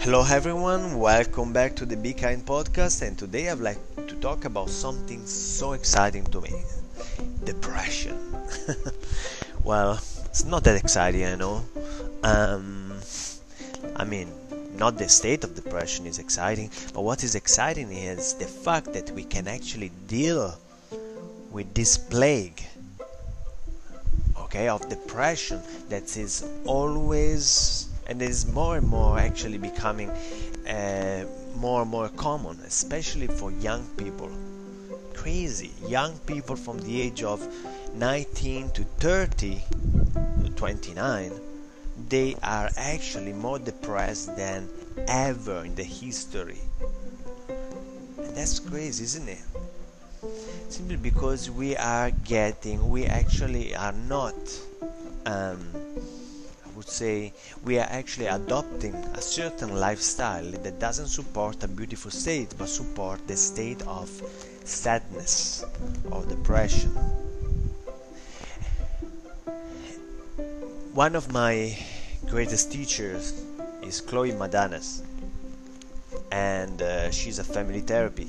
Hello, everyone. Welcome back to the Be Kind podcast. And today I'd like to talk about something so exciting to me depression. well, it's not that exciting, I know. Um, I mean, not the state of depression is exciting, but what is exciting is the fact that we can actually deal with this plague okay of depression that is always and is more and more actually becoming uh, more and more common, especially for young people. Crazy. Young people from the age of 19 to 30 to 29 they are actually more depressed than ever in the history. And that's crazy isn't it? Simply because we are getting we actually are not um, say we are actually adopting a certain lifestyle that doesn't support a beautiful state but support the state of sadness or depression. One of my greatest teachers is Cloé Madanes and uh, she's a family therapy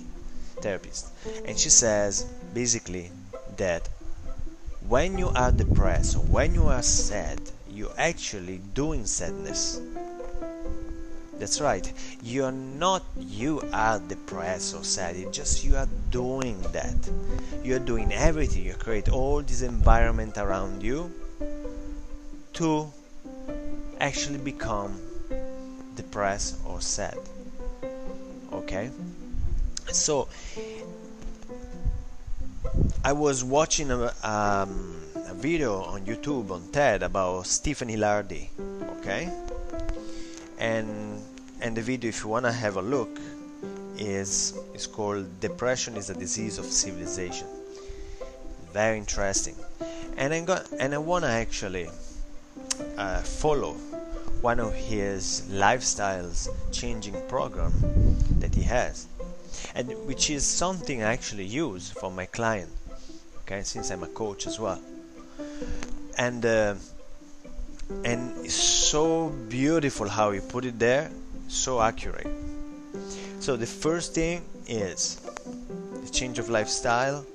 therapist. And she says basically that when you are depressed or when you are sad you're actually doing sadness. That's right. You're not you are depressed or sad. It's just you are doing that. You're doing everything. You create all this environment around you to actually become depressed or sad. Okay? So I was watching a um, video on YouTube on TED about Stephen Ilardi, okay? And and the video, if you wanna have a look, is is called "Depression is a Disease of Civilization." Very interesting, and I got and I wanna actually uh, follow one of his lifestyles changing program that he has, and which is something I actually use for my client. Okay, since I'm a coach as well and uh, and it's so beautiful how you put it there so accurate. So the first thing is the change of lifestyle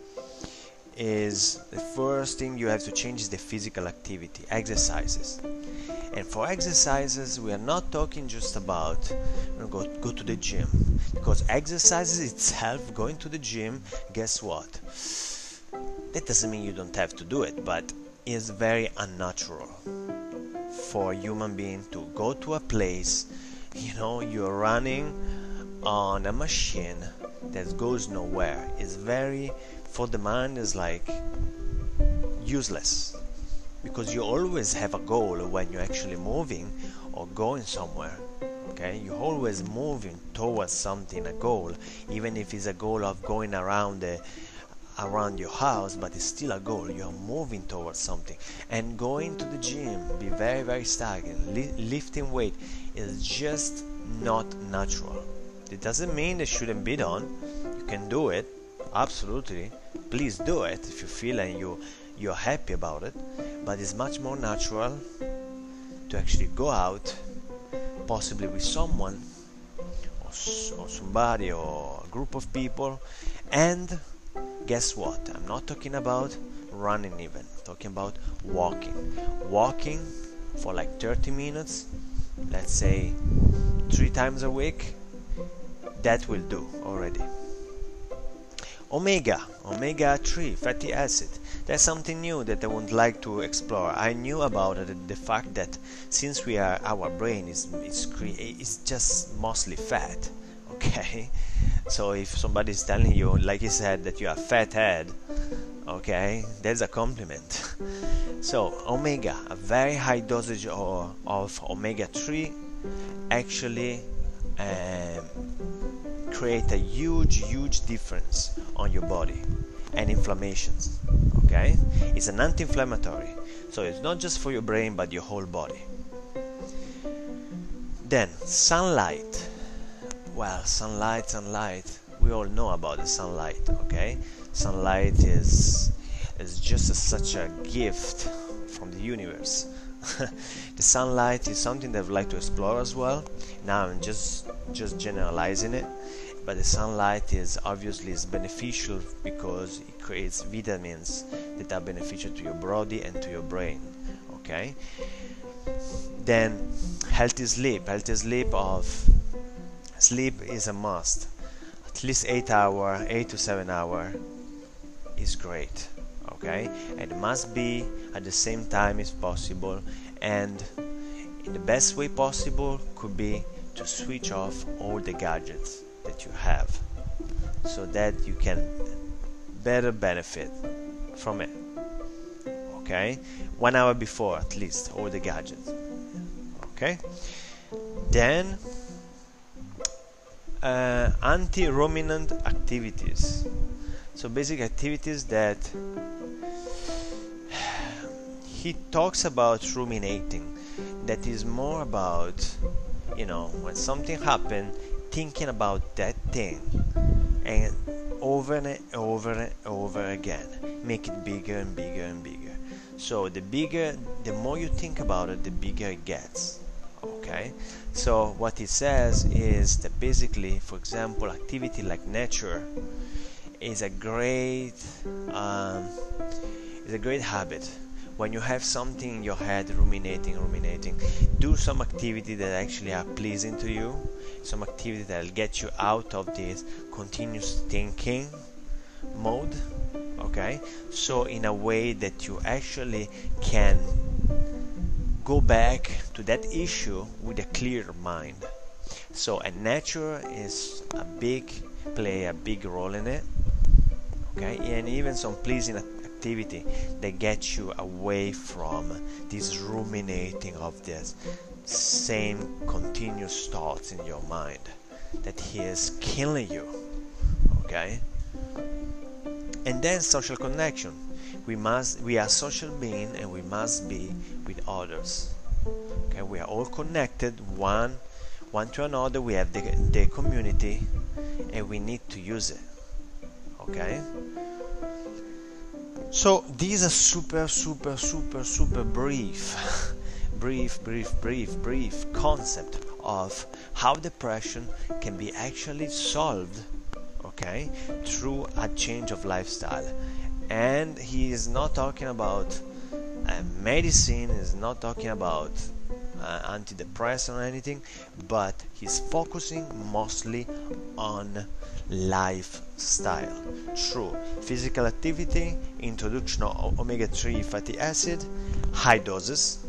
is the first thing you have to change is the physical activity exercises. And for exercises we are not talking just about you know, go, go to the gym. Because exercises itself going to the gym guess what? That doesn't mean you don't have to do it but is very unnatural for a human being to go to a place you know you're running on a machine that goes nowhere. Is very for the mind is like useless because you always have a goal when you're actually moving or going somewhere okay? You're always moving towards something a goal even if it's a goal of going around the around your house but it's still a goal. You're moving towards something. And going to the gym be very very stagnant Li- lifting weight is just not natural. It doesn't mean it shouldn't be done. You can do it. Absolutely. Please do it if you feel and you you're happy about it. But it's much more natural to actually go out possibly with someone or, or somebody or a group of people and guess what? I'm not talking about running even, I'm talking about walking. Walking for like 30 minutes, let's say three times a week, that will do already. Omega, omega 3 fatty acid. That's something new that I would like to explore. I knew about it, the fact that since we are our brain is is, just mostly fat, okay? So if somebody is telling you, like he said, that you have fat head, okay, that's a compliment. so omega, a very high dosage of, of omega 3 actually um, create a huge, huge difference on your body and inflammations. Okay, it's an anti-inflammatory, so it's not just for your brain but your whole body. Then sunlight well sunlight sunlight we all know about the sunlight okay sunlight is is just a, such a gift from the universe the sunlight is something that I would like to explore as well. Now I'm just just generalizing it, but the sunlight is obviously is beneficial because it creates vitamins that are beneficial to your body and to your brain. Okay. Then healthy sleep. Healthy sleep of sleep is a must. At least eight hour, eight to seven hour is great okay? It must be at the same time as possible. And in the best way possible could be to switch off all the gadgets that you have so that you can better benefit from it okay? One hour before at least all the gadgets okay? Then uh, anti-ruminant activities. So basic activities that he talks about ruminating. That is more about you know when something happened thinking about that thing and over and over and over again. Make it bigger and bigger and bigger. So the bigger the more you think about it the bigger it gets okay? So what he says is that basically for example activity like nature is a great um, is a great habit. When you have something in your head ruminating ruminating do some activity that actually are pleasing to you some activity that will get you out of this continuous thinking mode okay? So in a way that you actually can go back to that issue with a clear mind. So a nature is a big play a big role in it okay? And even some pleasing activity that gets you away from this ruminating of this same continuous thoughts in your mind that he is killing you okay? And then social connection we must we are social being and we must be with others. Okay we are all connected one one to another. We have the, the community and we need to use it. Okay? So these are super super super super brief brief brief brief brief concept of how depression can be actually solved okay through a change of lifestyle and he is not talking about uh, medicine is not talking about uh, antidepressant or anything but he's focusing mostly on lifestyle through physical activity, introduction of omega-3 fatty acid, high doses,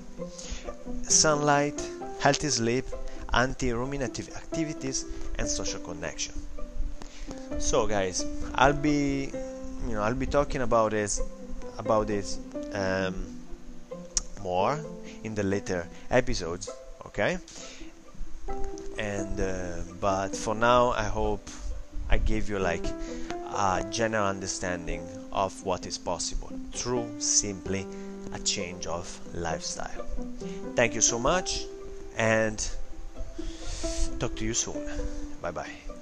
sunlight, healthy sleep, anti-ruminative activities, and social connection. So, guys, I'll be, you know, I'll be talking about this, about this um, more in the later episodes. Okay, and uh, but for now, I hope I gave you like a general understanding of what is possible through simply a change of lifestyle. Thank you so much and talk to you soon. Bye bye.